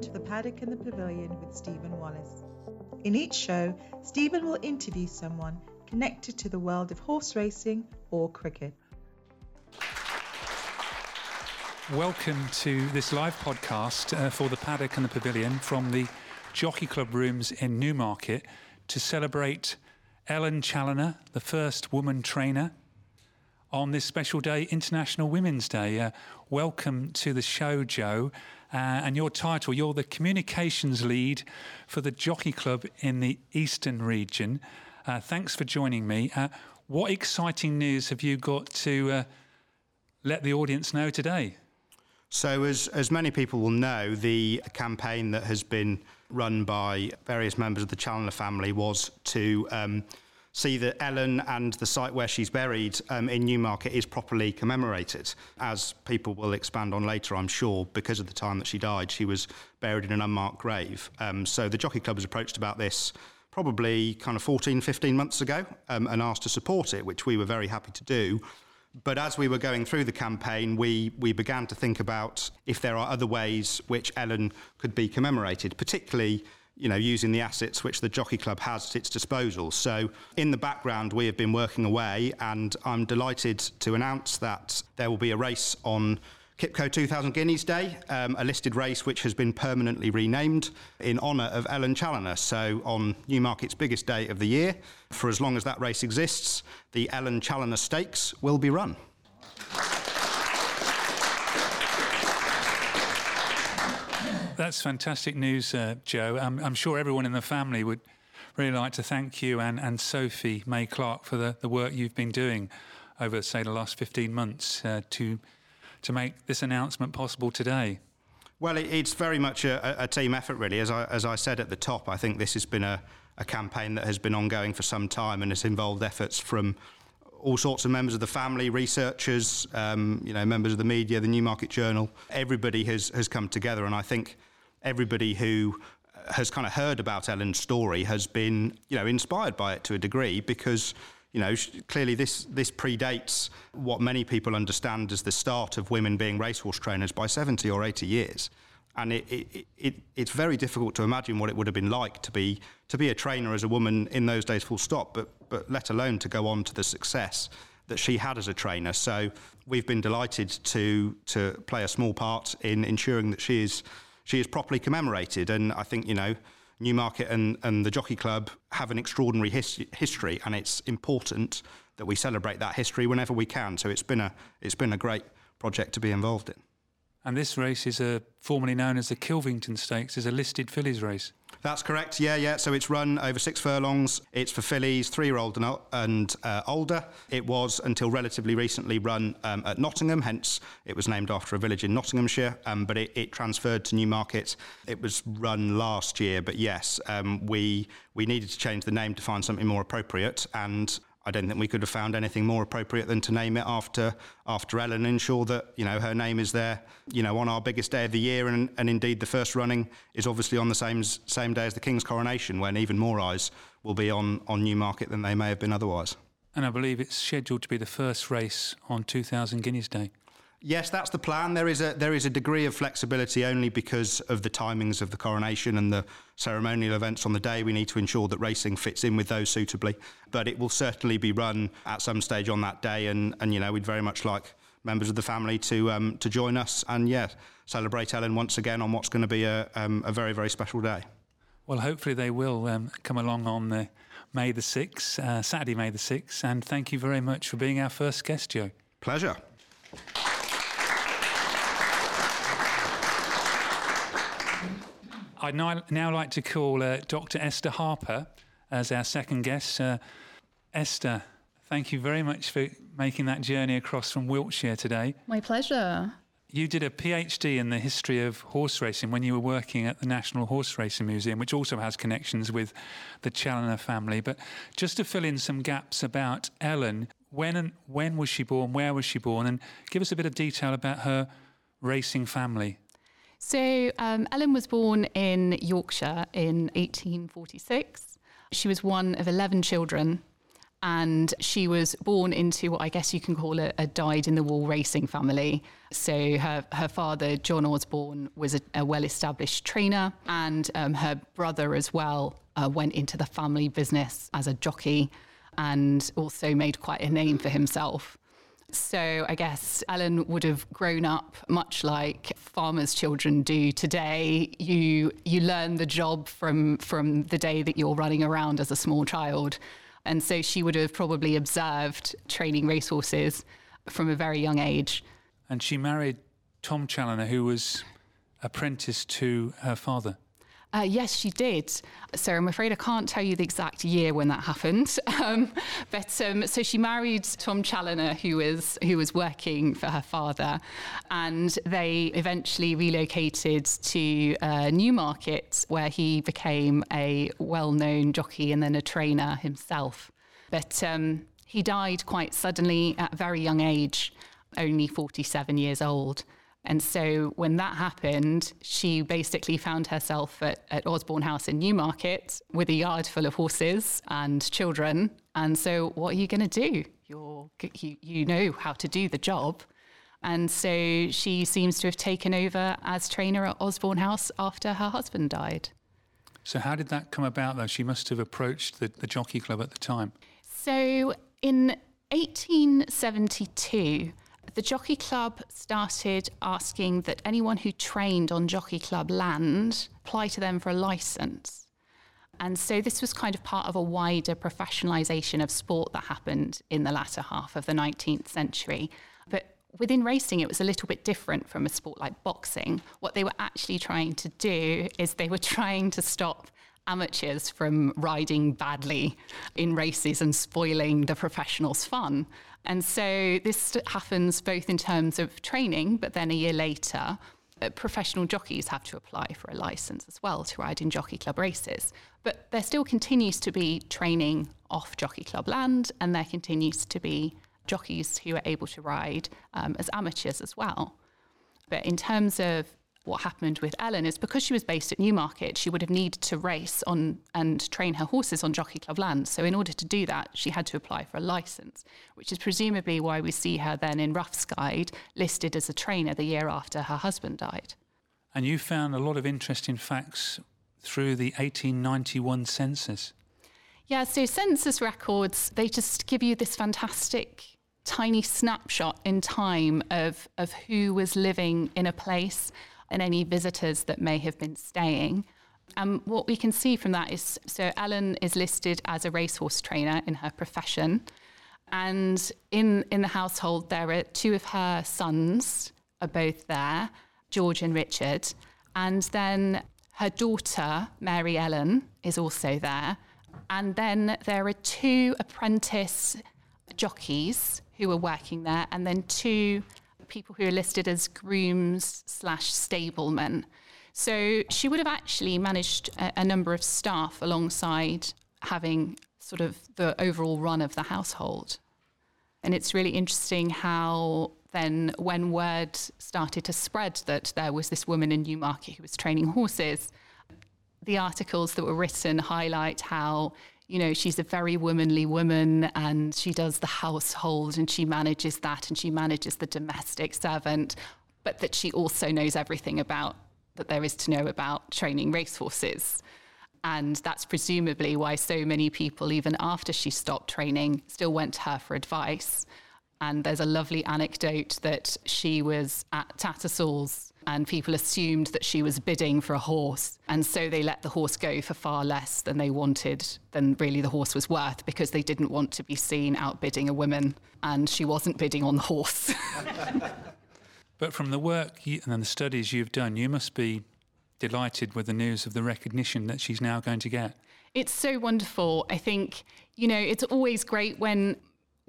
Welcome to the Paddock and the Pavilion with Stephen Wallace. In each show, Stephen will interview someone connected to the world of horse racing or cricket. Welcome to this live podcast uh, for the Paddock and the Pavilion from the Jockey Club rooms in Newmarket to celebrate Ellen Chaloner, the first woman trainer, on this special day, International Women's Day. Uh, welcome to the show, Joe. Uh, and your title, you're the communications lead for the Jockey Club in the Eastern region. Uh, thanks for joining me. Uh, what exciting news have you got to uh, let the audience know today? So, as, as many people will know, the campaign that has been run by various members of the Chaloner family was to um, see that Ellen and the site where she's buried um, in Newmarket is properly commemorated. As people will expand on later, I'm sure, because of the time that she died, she was buried in an unmarked grave. Um, so, the Jockey Club was approached about this probably kind of 14, 15 months ago um, and asked to support it, which we were very happy to do. But as we were going through the campaign, we, we began to think about if there are other ways which Ellen could be commemorated, particularly you know, using the assets which the Jockey Club has at its disposal. So, in the background, we have been working away, and I'm delighted to announce that there will be a race on QIPCO 2000 Guineas Day, um, a listed race which has been permanently renamed in honour of Ellen Chaloner. So, on Newmarket's biggest day of the year, for as long as that race exists, the Ellen Chaloner Stakes will be run. That's fantastic news, uh, Joe. I'm, I'm, sure everyone in the family would really like to thank you and, and Sophie May Clark for the, the work you've been doing over, say, the last 15 months uh, to to make this announcement possible today? Well, it's very much a, a, team effort, really. As I, as I said at the top, I think this has been a, a campaign that has been ongoing for some time and has involved efforts from all sorts of members of the family, researchers, um, you know, members of the media, the Newmarket Journal. Everybody has, has come together, and I think everybody who uh, has kind of heard about Ellen's story has been, you know, inspired by it to a degree because you know, clearly this, this predates what many people understand as the start of women being racehorse trainers by 70 or 80 years. And it, it, it, it's very difficult to imagine what it would have been like to be, to be a trainer as a woman in those days, full stop, but, but let alone to go on to the success that she had as a trainer. So we've been delighted to, to play a small part in ensuring that she is, she is properly commemorated. And I think, you know, Newmarket and, and the Jockey Club have an extraordinary his- history, and it's important that we celebrate that history whenever we can. So it's been a it's been a great project to be involved in. And this race is a formerly known as the Kilvington Stakes, is a listed fillies race. That's correct. Yeah, yeah. So it's run over six furlongs. It's for fillies, three-year-old and, and uh, older. It was until relatively recently run um, at Nottingham. Hence, it was named after a village in Nottinghamshire. Um, but it, it, transferred to Newmarket. It was run last year. But yes, um, we we needed to change the name to find something more appropriate. And I don't think we could have found anything more appropriate than to name it after after Ellen and ensure that you know her name is there you know on our biggest day of the year and, and indeed the first running is obviously on the same same day as the King's coronation when even more eyes will be on on Newmarket than they may have been otherwise. And I believe it's scheduled to be the first race on 2000 Guineas Day. Yes, that's the plan. There is a there is a degree of flexibility only because of the timings of the coronation and the ceremonial events on the day. We need to ensure that racing fits in with those suitably. But it will certainly be run at some stage on that day, and and you know we'd very much like members of the family to um, to join us and yeah celebrate Ellen once again on what's going to be a um, a very very special day. Well, hopefully they will um, come along on the May the sixth, uh, Saturday May the sixth, and thank you very much for being our first guest, Joe. Pleasure. I'd now, now like to call uh, Dr. Esther Harper as our second guest. Uh, Esther, thank you very much for making that journey across from Wiltshire today. My pleasure. you did a PhD in the history of horse racing when you were working at the National Horse Racing Museum, which also has connections with the Chaloner family. But just to fill in some gaps about Ellen, when and when was she born? Where was she born? And give us a bit of detail about her racing family. So um, Ellen was born in Yorkshire in 1846. She was one of 11 children and she was born into what I guess you can call a, a dyed in the wool racing family. So her, her father, John Osborne, was a, a well established trainer, and um, her brother as well uh, went into the family business as a jockey and also made quite a name for himself. So I guess Ellen would have grown up much like farmers' children do today. You you learn the job from from the day that you're running around as a small child. And so she would have probably observed training racehorses from a very young age. And she married Tom Chaloner, who was apprenticed to her father. Uh, yes, she did. So I'm afraid I can't tell you the exact year when that happened. Um, but um, so she married Tom Chaloner, who was who was working for her father, and they eventually relocated to uh, Newmarket, where he became a well-known jockey and then a trainer himself. But um, he died quite suddenly at a very young age, only 47 years old. And so when that happened, she basically found herself at, at, Osborne House in Newmarket with a yard full of horses and children. And so, what are you going to do? You're, you, you know how to do the job. And so she seems to have taken over as trainer at Osborne House after her husband died. So, how did that come about, though? She must have approached the, the Jockey Club at the time. So, in 1872, the Jockey Club started asking that anyone who trained on Jockey Club land apply to them for a license. And so this was kind of part of a wider professionalisation of sport that happened in the latter half of the 19th century. But within racing, it was a little bit different from a sport like boxing. What they were actually trying to do is they were trying to stop amateurs from riding badly in races and spoiling the professionals' fun. And so this happens both in terms of training, but then a year later, uh, professional jockeys have to apply for a license as well to ride in jockey club races. But there still continues to be training off jockey club land, and there continues to be jockeys who are able to ride um, as amateurs as well. But in terms of what happened with Ellen is because she was based at Newmarket, she would have needed to race on and train her horses on Jockey Club land. So, in order to do that, she had to apply for a license, which is presumably why we see her then in Ruff's Guide listed as a trainer the year after her husband died. And you found a lot of interesting facts through the 1891 census. Yeah, so census records, they just give you this fantastic tiny snapshot in time of, of who was living in a place and any visitors that may have been staying. And what we can see from that is so Ellen is listed as a racehorse trainer in her profession. And in, in the household, there are two of her sons are both there, George and Richard. And then her daughter, Mary Ellen, is also there. And then there are two apprentice jockeys who are working there, and then two people who are listed as grooms slash stablemen. So she would have actually managed a, a number of staff alongside having sort of the overall run of the household. And it's really interesting how then, when word started to spread that there was this woman in Newmarket who was training horses, the articles that were written highlight how you know, she's a very womanly woman and she does the household and she manages that and she manages the domestic servant, but that she also knows everything about that there is to know about training racehorses. And that's presumably why so many people, even after she stopped training, still went to her for advice. And there's a lovely anecdote that she was at Tattersall's and people assumed that she was bidding for a horse. And so they let the horse go for far less than they wanted, than really the horse was worth, because they didn't want to be seen outbidding a woman. And she wasn't bidding on the horse. but from the work you, and the studies you've done, you must be delighted with the news of the recognition that she's now going to get. It's so wonderful. I think, you know, it's always great when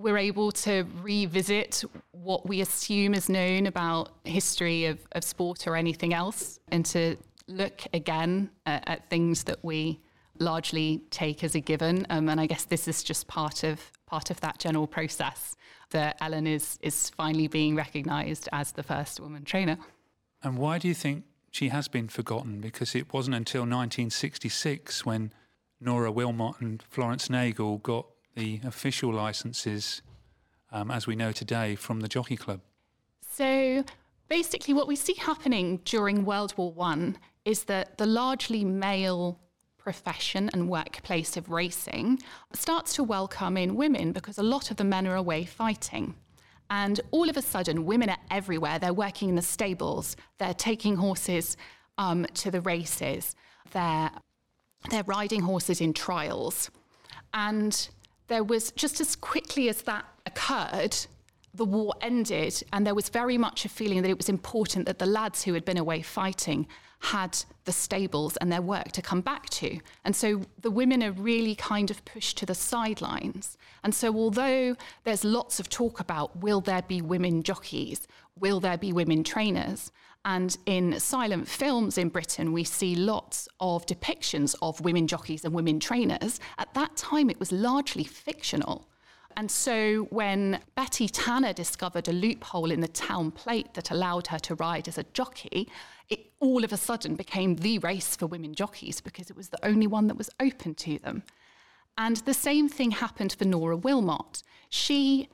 we're able to revisit what we assume is known about history of, of sport or anything else and to look again at, at things that we largely take as a given. Um, and I guess this is just part of part of that general process that Ellen is is finally being recognised as the first woman trainer. And why do you think she has been forgotten? Because it wasn't until 1966 when Nora Wilmot and Florence Nagle got the official licenses, um, as we know today, from the Jockey Club? So basically, what we see happening during World War One is that the largely male profession and workplace of racing starts to welcome in women because a lot of the men are away fighting. And all of a sudden, women are everywhere. They're working in the stables, they're taking horses um, to the races, they're, they're riding horses in trials. And there was just as quickly as that occurred, the war ended, and there was very much a feeling that it was important that the lads who had been away fighting had the stables and their work to come back to. And so the women are really kind of pushed to the sidelines. And so, although there's lots of talk about will there be women jockeys, will there be women trainers, and in silent films in Britain, we see lots of depictions of women jockeys and women trainers. At that time, it was largely fictional. And so when Betty Tanner discovered a loophole in the town plate that allowed her to ride as a jockey, it all of a sudden became the race for women jockeys because it was the only one that was open to them. And the same thing happened for Nora Wilmot. She,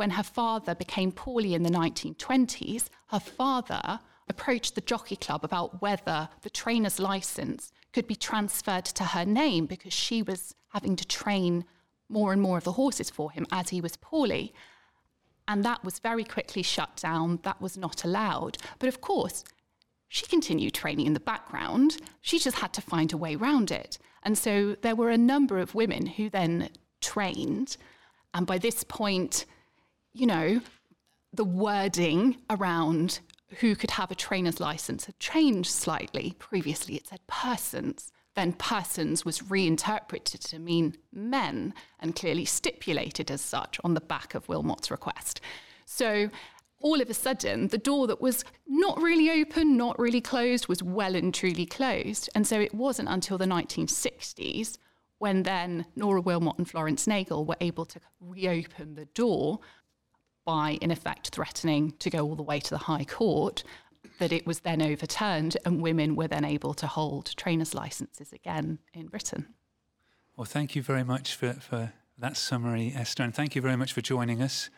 when her father became poorly in the 1920s, her father approached the jockey club about whether the trainer's license could be transferred to her name because she was having to train more and more of the horses for him as he was poorly. And that was very quickly shut down. That was not allowed. But of course, she continued training in the background. She just had to find a way around it. And so there were a number of women who then trained. And by this point, you know, the wording around who could have a trainer's license had changed slightly. Previously, it said persons. Then persons was reinterpreted to mean men and clearly stipulated as such on the back of Wilmot's request. So all of a sudden, the door that was not really open, not really closed, was well and truly closed. And so it wasn't until the 1960s when then Nora Wilmot and Florence Nagle were able to reopen the door by, in effect, threatening to go all the way to the High Court, that it was then overturned and women were then able to hold trainers' licenses again in Britain. Well, thank you very much for, for that summary, Esther, and thank you very much for joining us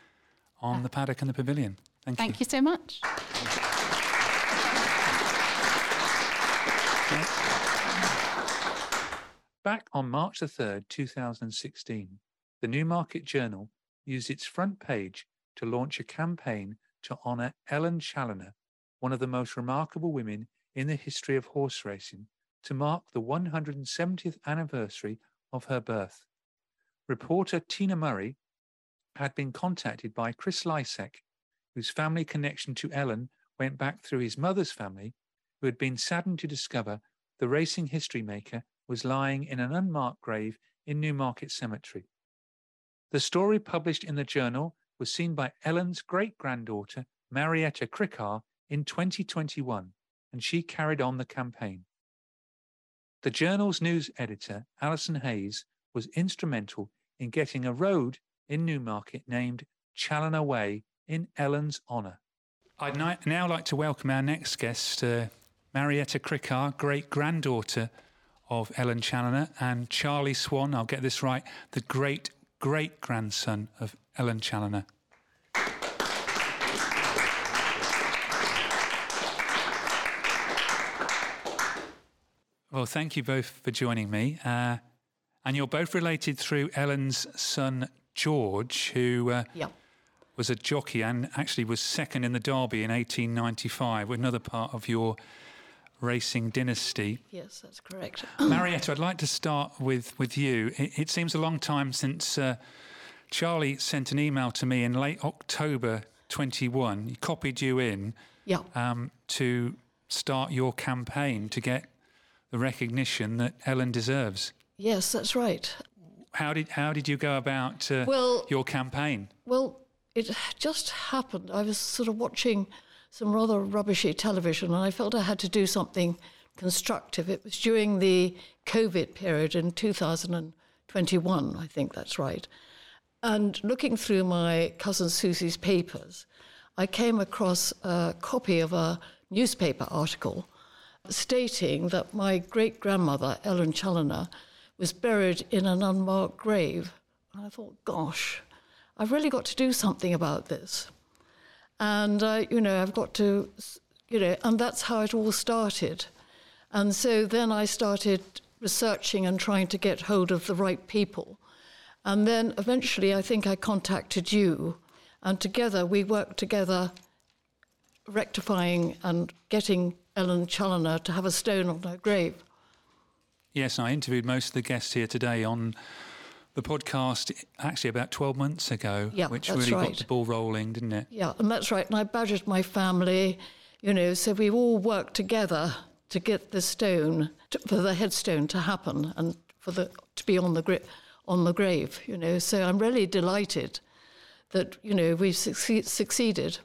on uh, the paddock and the pavilion. Thank, you. thank you. you so much. Back on March the 3rd, 2016, the Newmarket Journal used its front page to launch a campaign to honour Ellen Chaloner, one of the most remarkable women in the history of horse racing, to mark the 170th anniversary of her birth. Reporter Tina Murray had been contacted by Chris Lysek, whose family connection to Ellen went back through his mother's family, who had been saddened to discover the racing history maker was lying in an unmarked grave in Newmarket Cemetery. The story published in the journal was seen by Ellen's great granddaughter, Marietta Krikhaar, in 2021, and she carried on the campaign. The journal's news editor, Alison Hayes, was instrumental in getting a road in Newmarket named Chaloner Way in Ellen's honour. I'd now like to welcome our next guest, uh, Marietta Krikhaar, great granddaughter of Ellen Chaloner, and Charlie Swan, I'll get this right, the great great grandson of Ellen Chaloner. Well, thank you both for joining me. Uh, and you're both related through Ellen's son, George, who uh, yep. was a jockey and actually was second in the Derby in 1895, another part of your racing dynasty. Yes, that's correct. Marietta, I'd like to start with, with you. It, it seems a long time since uh, Charlie sent an email to me in late October 21. He copied you in yeah. um, to start your campaign to get the recognition that Ellen deserves. Yes, that's right. how did how did you go about uh, Well- your campaign? Well, it just happened. I was sort of watching some rather rubbishy television, and I felt I had to do something constructive. It was during the COVID period in 2021, I think that's right. And looking through my cousin Susie's papers, I came across a copy of a newspaper article stating that my great grandmother, Ellen Chaloner, was buried in an unmarked grave. And I thought, gosh, I've really got to do something about this. And, uh, you know, I've got to, you know, and that's how it all started. And so then I started researching and trying to get hold of the right people. And then eventually I think I contacted you, and together we worked together rectifying and getting Ellen Chaloner to have a stone on her grave. Yes, I interviewed most of the guests here today on the podcast actually about 12 months ago, Yeah, which really got the ball rolling, didn't it? Yeah, and that's right. And I badgered my family, you know, so we all worked together to get the stone, to, for the headstone to happen and for the to be on the gra- on the grave, you know. So I'm really delighted that you know we've succeed, succeeded.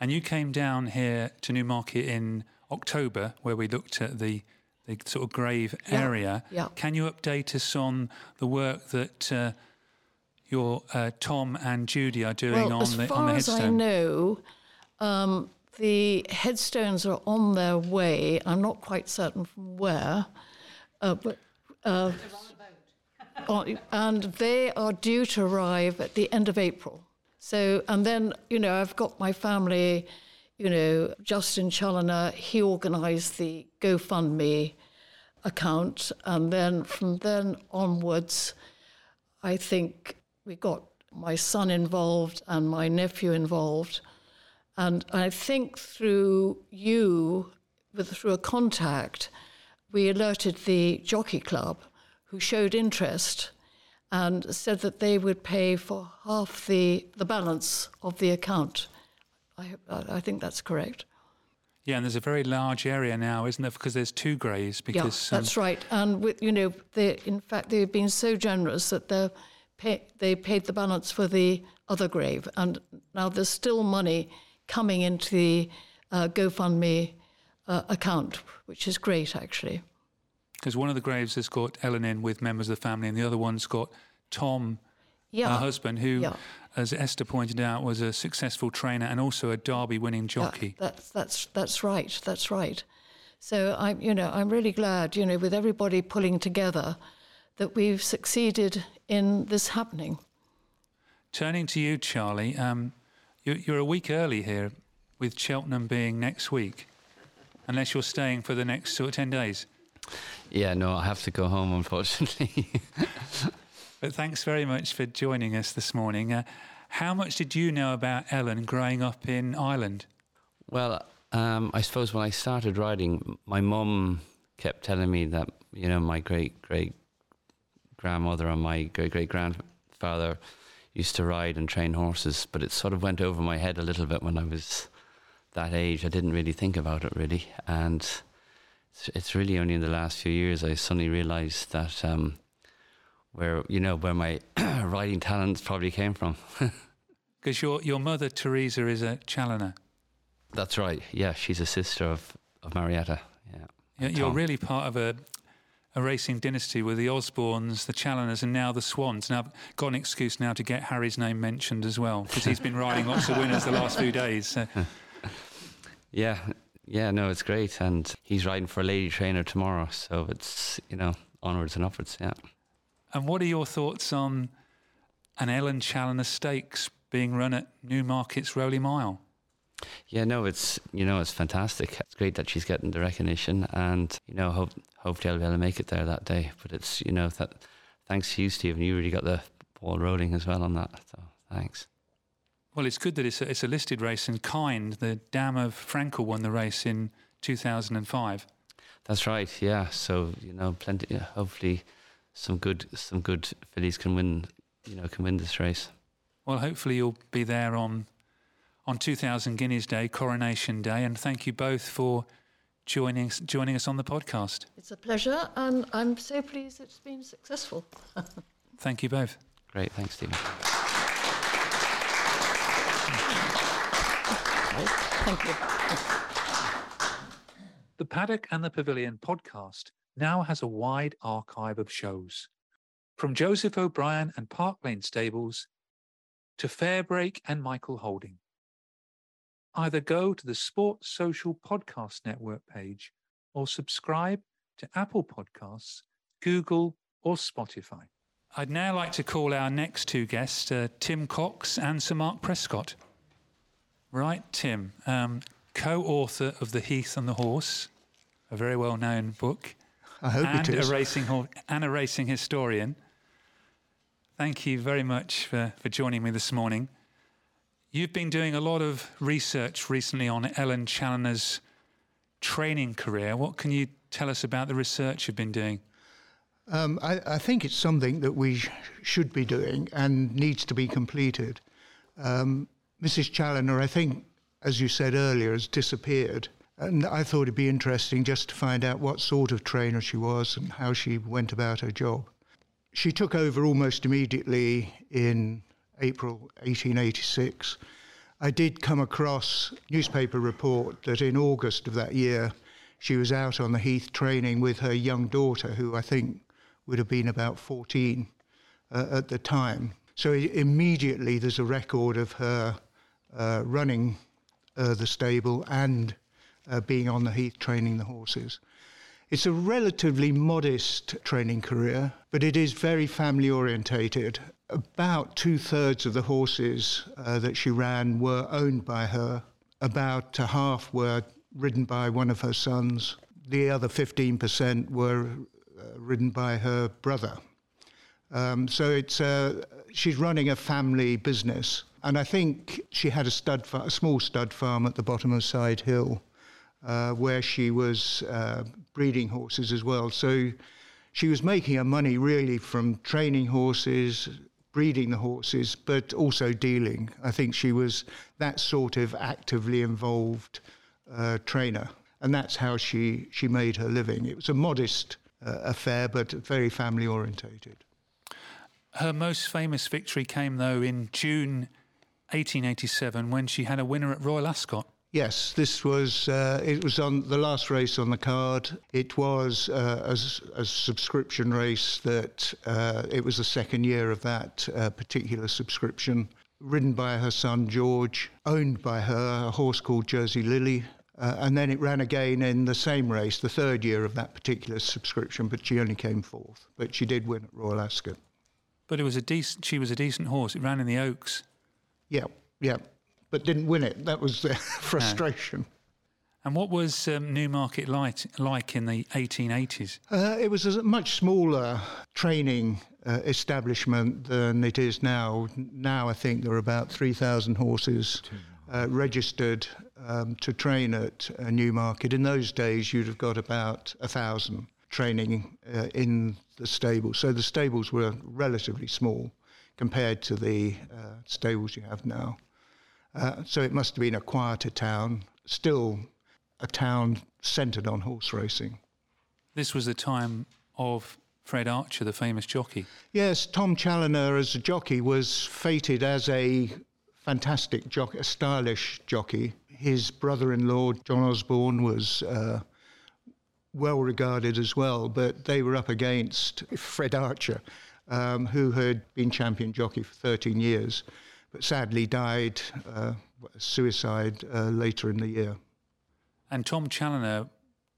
And you came down here to Newmarket in October, where we looked at the the sort of grave Yeah, area. yeah. Can you update us on the work that uh, your uh, Tom and Judy are doing well, on as the far on the as headstone? I know, um, the headstones are on their way. I'm not quite certain from where, uh, but. Oh, On- and they are due to arrive at the end of April. So, and then, you know, I've got my family, you know, Justin Chaloner, he organised the GoFundMe account. And then from then onwards, I think we got my son involved and my nephew involved. And I think through you, with through a contact, we alerted the jockey club, who showed interest and said that they would pay for half the, the balance of the account. I, I think that's correct. Yeah, and there's a very large area now, isn't there? Because there's two graves. Because yeah, um, that's right. And with, you know, they, in fact, they've been so generous that they pay, they paid the balance for the other grave, and now there's still money coming into the uh, GoFundMe uh, account, which is great, actually. Because one of the graves has got Ellen in with members of the family, and the other one's got Tom, Yeah, her husband, who, Yeah. as Esther pointed out, was a successful trainer and also a Derby-winning Yeah, jockey. that's that's that's right. That's right. So I'm, you know, I'm really glad, you know, with everybody pulling together, that we've succeeded in this happening. Turning to you, Charlie, um, you, you're a week early here, with Cheltenham being next week, unless you're staying for the next sort of ten days. Yeah, no, I have to go home, unfortunately. But thanks very much for joining us this morning. Uh, how much did you know about Ellen growing up in Ireland? well, um, I suppose when I started riding, my mum kept telling me that, you know, my great great grandmother and my great great grandfather used to ride and train horses, but it sort of went over my head a little bit when I was that age. I didn't really think about it really. And it's, really only in the last few years I suddenly realised that um, where, you know, where my riding talents probably came from. Because your, your mother, Teresa, is a Chaloner. That's right. Yeah, she's a sister of, of Marietta. Yeah. You're, you're really part of a, a racing dynasty with the Osbornes, the Chaloners, and now the Swans. Now, I've got an excuse now to get Harry's name mentioned as well, because he's been riding lots of winners the last few days. So, Yeah, yeah, no, it's great. And he's riding for a lady trainer tomorrow. So it's, you know, onwards and upwards. Yeah. and what are your thoughts on an Ellen Chaloner Stakes being run at Newmarket's Rowley Mile? Yeah, no, it's, you know, it's fantastic. It's great that she's getting the recognition and, you know, hope, hopefully I'll be able to make it there that day. But it's, you know, that thanks to you, Stephen. You really got the ball rolling as well on that. So thanks. Well, it's good that it's a, it's a listed race, and Kind, the dam of Frankel, won the race in 2005. That's right. Yeah. So you know, plenty. Hopefully, some good some good fillies can win. You know, can win this race. Well, hopefully you'll be there on on 2000 Guineas Day, Coronation Day, and thank you both for joining joining us on the podcast. It's a pleasure, and I'm so pleased it's been successful. Thank you both. Great, thanks, Stephen. Thank you. The Paddock and the Pavilion podcast now has a wide archive of shows. From Joseph O'Brien and Park Lane Stables to Fairbrake and Michael Holding. Either go to the Sports Social Podcast Network page or subscribe to Apple Podcasts, Google, or Spotify. I'd now like to call our next two guests, uh, Tim Cox and Sir Mark Prescott. Right, Tim, um, co author of The Heath and the Horse, a very well known book, I hope and it is. a racing hor- and a racing historian. Thank you very much for, for joining me this morning. You've been doing a lot of research recently on Ellen Chaloner's training career. What can you tell us about the research you've been doing? Um, I, I think it's something that we sh- should be doing and needs to be completed. Um, Mrs. Chaloner, I think, as you said earlier, has disappeared. And I thought it'd be interesting just to find out what sort of trainer she was and how she went about her job. She took over almost immediately in April 1886. I did come across newspaper report that in August of that year she was out on the heath training with her young daughter, who I think would have been about 14 uh, at the time. So immediately there's a record of her running uh, the stable and uh, being on the heath training the horses. It's a relatively modest training career, but it is very family orientated. About two thirds of the horses uh, that she ran were owned by her. About a half were ridden by one of her sons. The other 15% were uh, ridden by her brother. Um, so it's uh, she's running a family business, and I think she had a stud, a small stud farm at the bottom of Side Hill, uh, where she was uh, breeding horses as well. So she was making her money really from training horses, breeding the horses, but also dealing. I think she was that sort of actively involved uh, trainer, and that's how she she made her living. It was a modest uh, affair, but very family orientated. Her most famous victory came, though, in June 1887 when she had a winner at Royal Ascot. Yes, this was uh, it was on the last race on the card. It was uh, a, a subscription race that uh, it was the second year of that uh, particular subscription. Ridden by her son George, owned by her, a horse called Jersey Lily. Uh, and then it ran again in the same race, the third year of that particular subscription, but she only came fourth. But she did win at Royal Ascot. But it was a decent. She was a decent horse. It ran in the Oaks. Yeah, yeah, but didn't win it. That was the frustration. And what was um, Newmarket like, like in the 1880s? Uh, it was a much smaller training uh, establishment than it is now. Now I think there are about 3,000 horses uh, registered um, to train at uh, Newmarket. In those days, you'd have got about a thousand training uh, in the stables. So the stables were relatively small compared to the uh, stables you have now. Uh, so it must have been a quieter town, still a town centred on horse racing. This was the time of Fred Archer, the famous jockey. Yes, Tom Chaloner as a jockey was fated as a fantastic jockey, a stylish jockey. His brother-in-law John Osborne was uh, well regarded as well, but they were up against Fred Archer, um, who had been champion jockey for 13 years, but sadly died uh, suicide uh, later in the year. And Tom Chaloner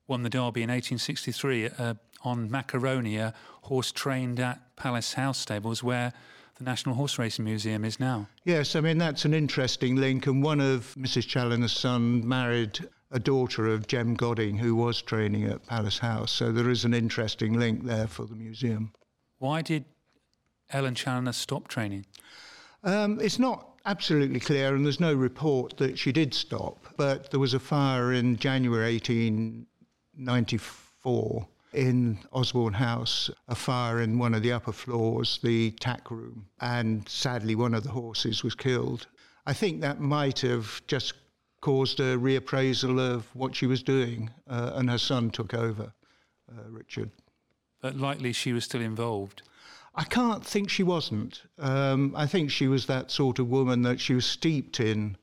won the Derby in 1863 uh, on Macaroni, a horse trained at Palace House Stables, where the National Horse Racing Museum is now. Yes, I mean, that's an interesting link. And one of Mrs. Chaloner's son married a daughter of Jem Godding, who was training at Palace House. So there is an interesting link there for the museum. Why did Ellen Chaloner stop training? Um, it's not absolutely clear, and there's no report that she did stop, but there was a fire in January 1894 in Osborne House, a fire in one of the upper floors, the tack room, and sadly one of the horses was killed. I think that might have just caused a reappraisal of what she was doing, uh, and her son took over, uh, Richard. But likely she was still involved. I can't think she wasn't. Um, I think she was that sort of woman that she was steeped in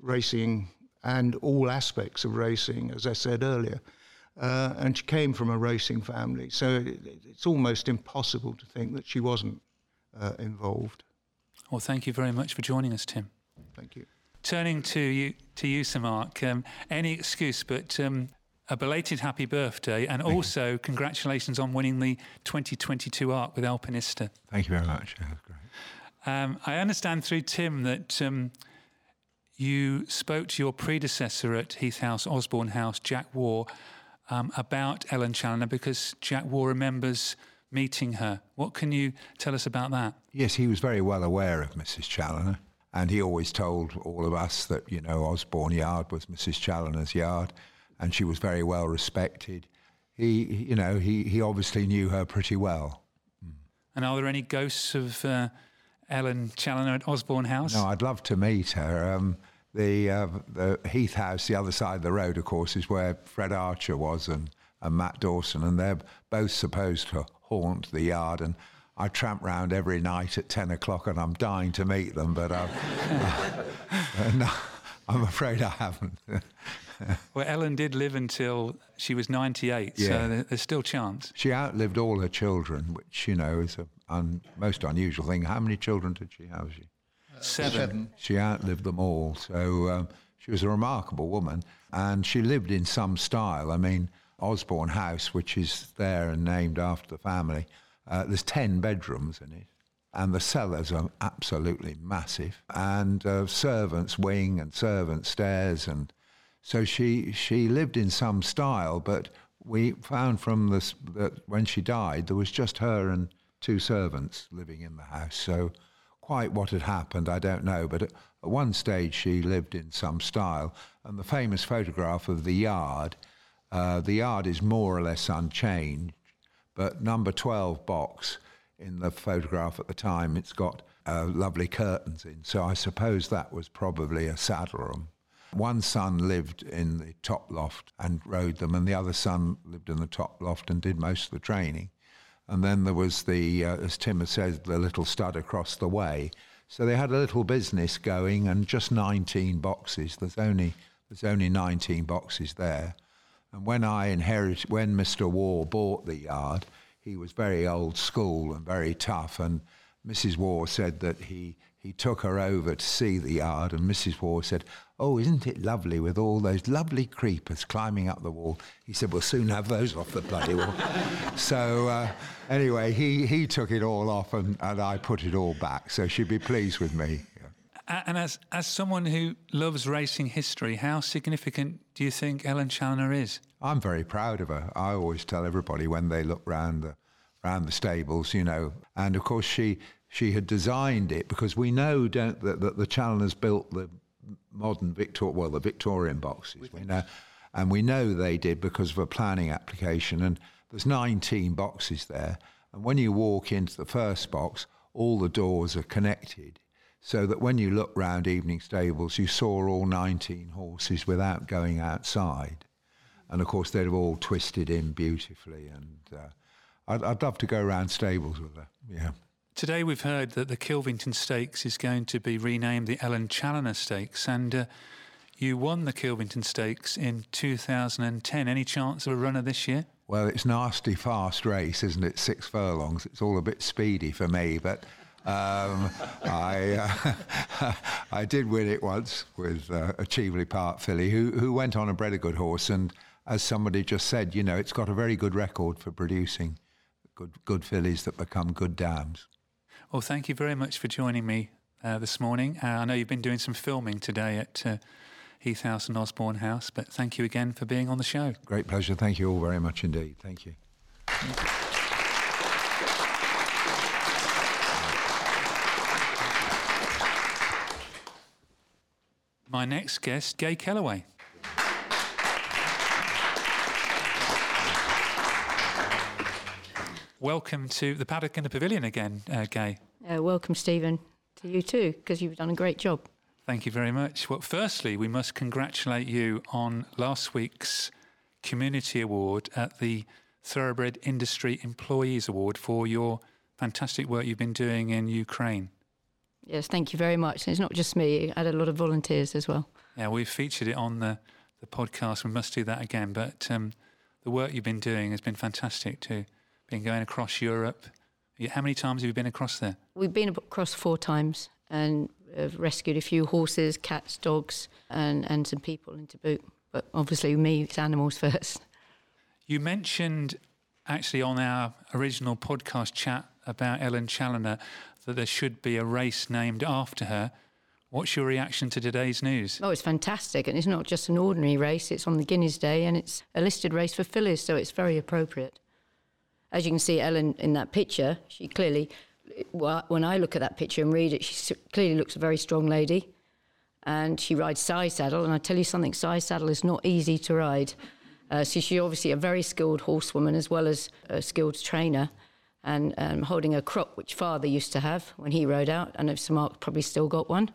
racing and all aspects of racing, as I said earlier. Uh, and she came from a racing family, so it, it's almost impossible to think that she wasn't uh, involved. Well, thank you very much for joining us, Tim. Thank you. Turning to you, to you, Sir Mark. Um, any excuse, but um, a belated happy birthday, and Thank also you. congratulations on winning the 2022 ARC with Alpinista. Thank you very much. Yeah, that's great. Um, I understand through Tim that um, you spoke to your predecessor at Heath House, Osborne House, Jack Waugh, um, about Ellen Chaloner because Jack Waugh remembers meeting her. What can you tell us about that? Yes, he was very well aware of Mrs. Chaloner, and he always told all of us that, you know, Osborne Yard was Mrs. Chaloner's yard and she was very well respected. He, you know, he, he obviously knew her pretty well. And are there any ghosts of uh, Ellen Chaloner at Osborne House? No, I'd love to meet her. Um, the uh, the Heath House, the other side of the road, of course, is where Fred Archer was and, and Matt Dawson, and they're both supposed to haunt the yard. And I tramp round every night at ten o'clock, and I'm dying to meet them, but uh, no, I'm afraid I haven't. well, Ellen did live until she was 98, yeah. so there's still chance. She outlived all her children, which, you know, is a un- most unusual thing. How many children did she have? She? Uh, seven. seven. She outlived them all. So um, she was a remarkable woman, and she lived in some style. I mean, Osborne House, which is there and named after the family, uh, there's 10 bedrooms in it and the cellars are absolutely massive, and uh, servants' wing and servants' stairs, and so she she lived in some style. But we found from this that when she died, there was just her and two servants living in the house. So quite what had happened, I don't know. But at, one stage, she lived in some style, and the famous photograph of the yard. Uh, the yard is more or less unchanged, but number 12 box in the photograph at the time, it's got uh, lovely curtains in. So I suppose that was probably a saddle room. One son lived in the top loft and rode them, and the other son lived in the top loft and did most of the training. And then there was the, uh, as Tim has said, the little stud across the way. So they had a little business going, and just 19 boxes. There's only there's only 19 boxes there. And when I inherited, when Mr. Waugh bought the yard, he was very old school and very tough. And Mrs. Waugh said that he, he took her over to see the yard, and Mrs. Waugh said, Oh, isn't it lovely with all those lovely creepers climbing up the wall? He said, We'll soon have those off the bloody wall. so, uh, anyway, he, he took it all off, and, and I put it all back. So she'd be pleased with me. And as, as someone who loves racing history, how significant do you think Ellen Chaloner is? I'm very proud of her. I always tell everybody when they look round the round the stables, you know. And of course, she she had designed it because we know, don't that, that the Chaloners built the modern Victor well the Victorian boxes. We know, and we know they did because of a planning application. And there's 19 boxes there, and when you walk into the first box, all the doors are connected so that when you look round evening stables, you saw all 19 horses without going outside. And of course, they'd have all twisted in beautifully. And uh, I'd, I'd love to go around stables with her. Yeah. Today, we've heard that the Kilvington Stakes is going to be renamed the Ellen Chaloner Stakes. And uh, you won the Kilvington Stakes in 2010. Any chance of a runner this year? Well, it's nasty fast race, isn't it? Six furlongs. It's all a bit speedy for me, but um, I, uh, I did win it once with uh, a Cheveley Park filly who, who went on and bred a good horse. And as somebody just said, you know, it's got a very good record for producing good, good fillies that become good dams. Well, thank you very much for joining me uh, this morning. Uh, I know you've been doing some filming today at uh, Heath House and Osborne House, but thank you again for being on the show. Great pleasure. Thank you all very much indeed. Thank you. Thank you. My next guest, Gay Kelleway. Welcome to the paddock and the pavilion again, uh, Gay. Uh, welcome, Stephen, to you too, because you've done a great job. Thank you very much. Well, firstly, we must congratulate you on last week's Community Award at the Thoroughbred Industry Employees Award for your fantastic work you've been doing in Ukraine. Yes, thank you very much. And it's not just me, I had a lot of volunteers as well. Yeah, we've featured it on the, the podcast. We must do that again. But um, the work you've been doing has been fantastic too. Been going across Europe. How many times have you been across there? We've been across four times and have rescued a few horses, cats, dogs, and, and some people into boot. But obviously, me, it's animals first. You mentioned actually on our original podcast chat about Ellen Challoner that there should be a race named after her. What's your reaction to today's news? Oh, it's fantastic. And it's not just an ordinary race, it's on the Guineas Day and it's a listed race for fillies, so it's very appropriate. As you can see, Ellen in that picture, she clearly, when I look at that picture and read it, she clearly looks a very strong lady. And she rides side saddle. And I tell you something, side saddle is not easy to ride. Uh, so she's obviously a very skilled horsewoman as well as a skilled trainer and um, holding a crop which father used to have when he rode out. I know Mark probably still got one,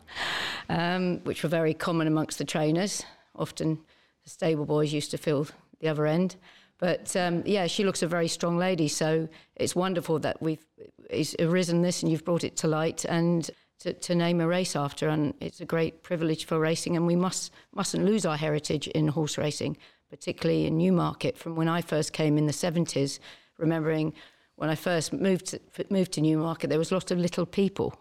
um, which were very common amongst the trainers. Often the stable boys used to fill the other end. But um, yeah, she looks a very strong lady. So it's wonderful that we've arisen this and you've brought it to light and to, to, name a race after. And it's a great privilege for racing. And we must, mustn't lose our heritage in horse racing, particularly in Newmarket. From when I first came in the 70s, remembering when I first moved to, moved to Newmarket, there was lots of little people.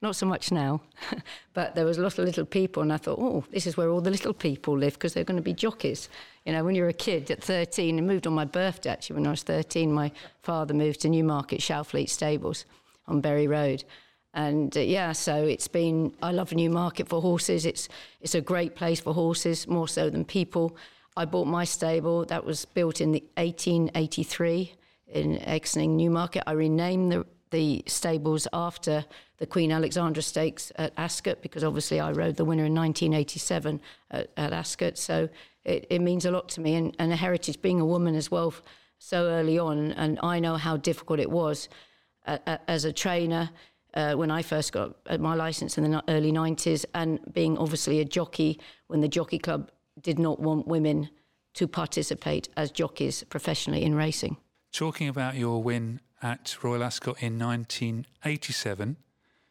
Not so much now, but there was a lot of little people, and I thought, oh, this is where all the little people live because they're going to be jockeys. You know, when you're a kid at 13, and moved on my birthday actually, when I was 13, my father moved to Newmarket Shalfleet Stables on Bury Road. And uh, yeah, so it's been, I love Newmarket for horses. It's, it's a great place for horses, more so than people. I bought my stable, that was built in the 1883 in Exning Newmarket. I renamed the, the stables after the Queen Alexandra Stakes at Ascot because obviously I rode the winner in 1987 at, at Ascot. So it, it, means a lot to me and, and a heritage being a woman as well so early on. And I know how difficult it was uh, uh, as a trainer. Uh, when I first got my license in the early 90s, and being obviously a jockey when the Jockey Club did not want women to participate as jockeys professionally in racing. Talking about your win at Royal Ascot in 1987,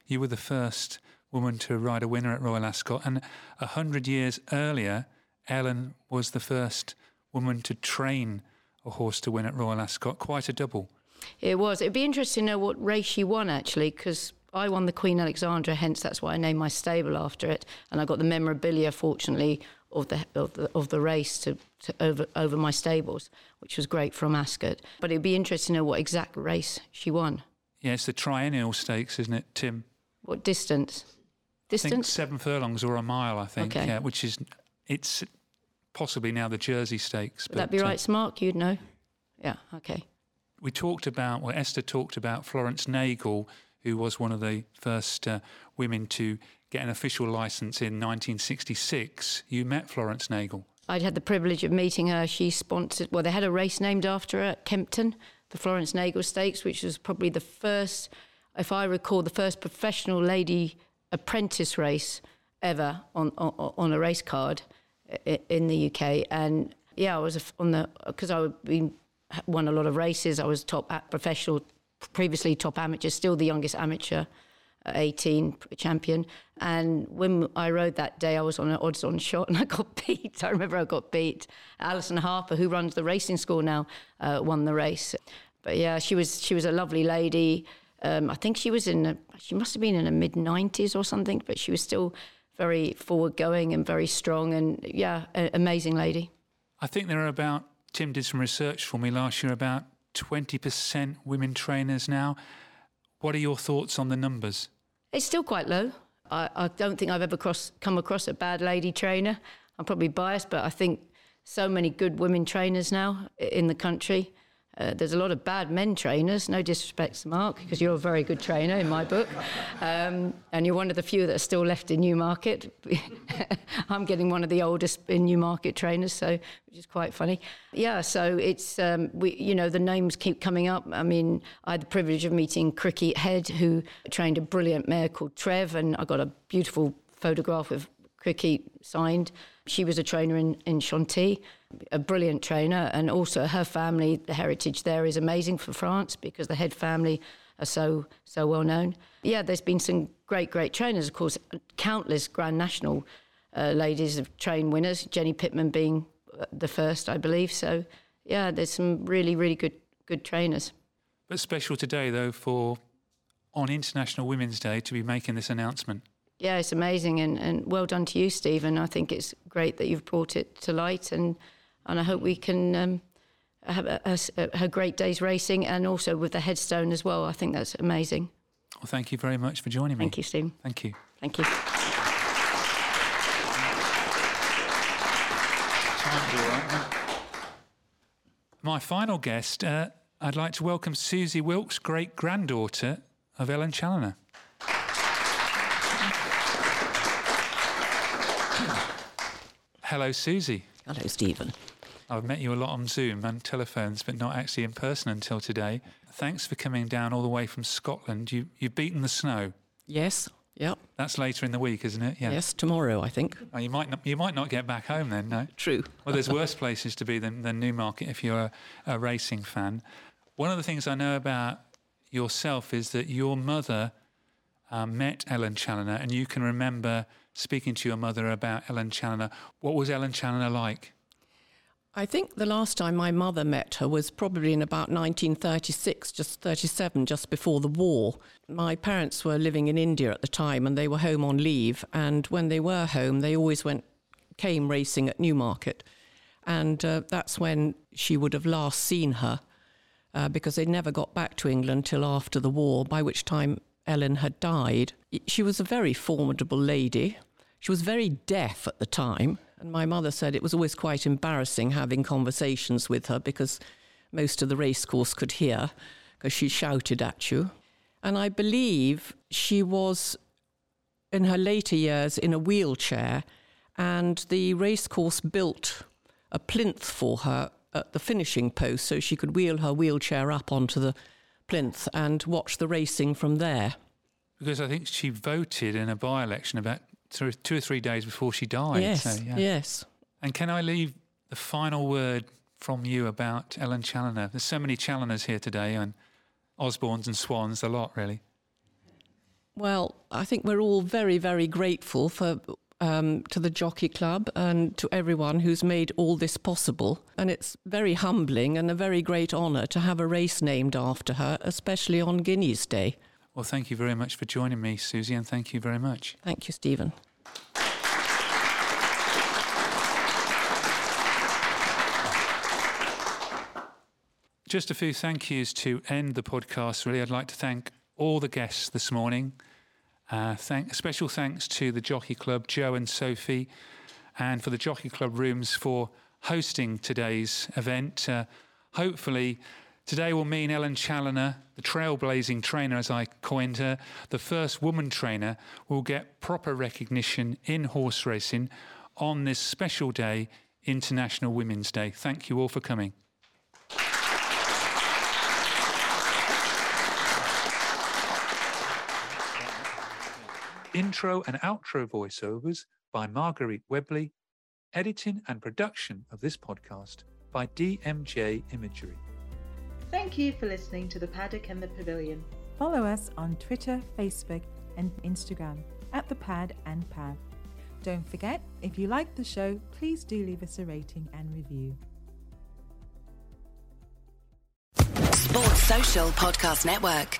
you were the first woman to ride a winner at Royal Ascot, and a hundred years earlier, Ellen was the first woman to train a horse to win at Royal Ascot. Quite a double. It was. It'd be interesting to know what race she won actually, because I won the Queen Alexandra, hence that's why I named my stable after it, and I got the memorabilia, fortunately, of the of the, of the race to, to, over over my stables, which was great from Ascot. But it'd be interesting to know what exact race she won. Yeah, it's the triennial stakes, isn't it, Tim? What distance? Distance? seven furlongs or a mile, I think. Okay. Yeah, which is it's possibly now the Jersey Stakes. Would that be right, uh, Mark? You'd know. Yeah. Okay. We talked about, well, Esther talked about Florence Nagle, who was one of the first uh, women to get an official license in 1966. You met Florence Nagle. I'd had the privilege of meeting her. She sponsored, well, they had a race named after her at Kempton, the Florence Nagle Stakes, which was probably the first, if I recall, the first professional lady apprentice race ever on, on, on a race card in the UK. And yeah, I was on the, because I been, won a lot of races. I was top professional, previously top amateur, still the youngest amateur 18 champion. And when I rode that day, I was on an odds on shot and I got beat. I remember I got beat. Alison Harper, who runs the racing school now, uh, won the race. But yeah, she was she was a lovely lady. Um, I think she was in a, she must have been in the mid 90s or something, but she was still very forward going and very strong and yeah, amazing lady. I think there are about Tim did some research for me last year about 20% women trainers now. What are your thoughts on the numbers? It's still quite low. I, I don't think I've ever cross, come across a bad lady trainer. I'm probably biased, but I think so many good women trainers now in the country. Uh, there's a lot of bad men trainers, no disrespect to Mark, because you're a very good trainer in my book. Um, and you're one of the few that are still left in Newmarket. I'm getting one of the oldest in Newmarket trainers, so which is quite funny. Yeah, so it's, um, we, you know, the names keep coming up. I mean, I had the privilege of meeting Criquette Head, who trained a brilliant mare called Treve, and I got a beautiful photograph of Criquette signed. She was a trainer in, in Chantilly a brilliant trainer, and also her family, the heritage there is amazing for France because the head family are so so well known. Yeah, there's been some great great trainers. Of course, countless Grand National uh, ladies have trained winners. Jenny Pitman being uh, the first, I believe. So yeah, there's some really really good good trainers. But special today though for on International Women's Day to be making this announcement. Yeah, it's amazing, and, and well done to you, Stephen. I think it's great that you've brought it to light, and and I hope we can um, have a, a, a, great day's racing, and also with the headstone as well. I think that's amazing. Well, thank you very much for joining me. Thank you, Stephen. Thank you. Thank you. My final guest, uh, I'd like to welcome Susie Wilks, great granddaughter of Ellen Chaloner. Hello, Susie. Hello, Stephen. I've met you a lot on Zoom and telephones, but not actually in person until today. Thanks for coming down all the way from Scotland. You, you've beaten the snow. Yes. Yep. That's later in the week, isn't it? Yeah. Yes, tomorrow, I think. Oh, you might not. You might not get back home then. No. True. Well, there's worse places to be than, than Newmarket if you're a, a racing fan. One of the things I know about yourself is that your mother um, met Ellen Chaloner, and you can remember speaking to your mother about Ellen Chaloner. What was Ellen Chaloner like? I think the last time my mother met her was probably in about 1936, just 37, just before the war. My parents were living in India at the time and they were home on leave. And when they were home, they always went, came racing at Newmarket. And uh, that's when she would have last seen her uh, because they never got back to England till after the war, by which time Ellen had died. She was a very formidable lady. She was very deaf at the time. And my mother said it was always quite embarrassing having conversations with her because most of the racecourse could hear because she shouted at you. And I believe she was in her later years in a wheelchair, and the racecourse built a plinth for her at the finishing post so she could wheel her wheelchair up onto the plinth and watch the racing from there. Because I think she voted in a by election about two or three days before she died. Yes, so, yeah. yes. And can I leave the final word from you about Ellen Chaloner? There's so many Chaloners here today, and Osbornes and Swans, a lot, really. Well, I think we're all very, very grateful for um, to the Jockey Club and to everyone who's made all this possible. And it's very humbling and a very great honour to have a race named after her, especially on Guineas Day. Well, thank you very much for joining me, Susie, and thank you very much. Thank you, Stephen. Just a few thank yous to end the podcast, really. I'd like to thank all the guests this morning. Uh, thank, special thanks to the Jockey Club, Joe and Sophie, and for the Jockey Club Rooms for hosting today's event. Uh, hopefully, Today will mean Ellen Chaloner, the trailblazing trainer as I coined her, the first woman trainer, will get proper recognition in horse racing on this special day, International Women's Day. Thank you all for coming. Intro and outro voiceovers by Marguerite Webley. Editing and production of this podcast by DMJ Imagery. Thank you for listening to The Paddock and the Pavilion. Follow us on Twitter, Facebook, and Instagram at The Pad and Pav. Don't forget, if you like the show, please do leave us a rating and review. Sports Social Podcast Network.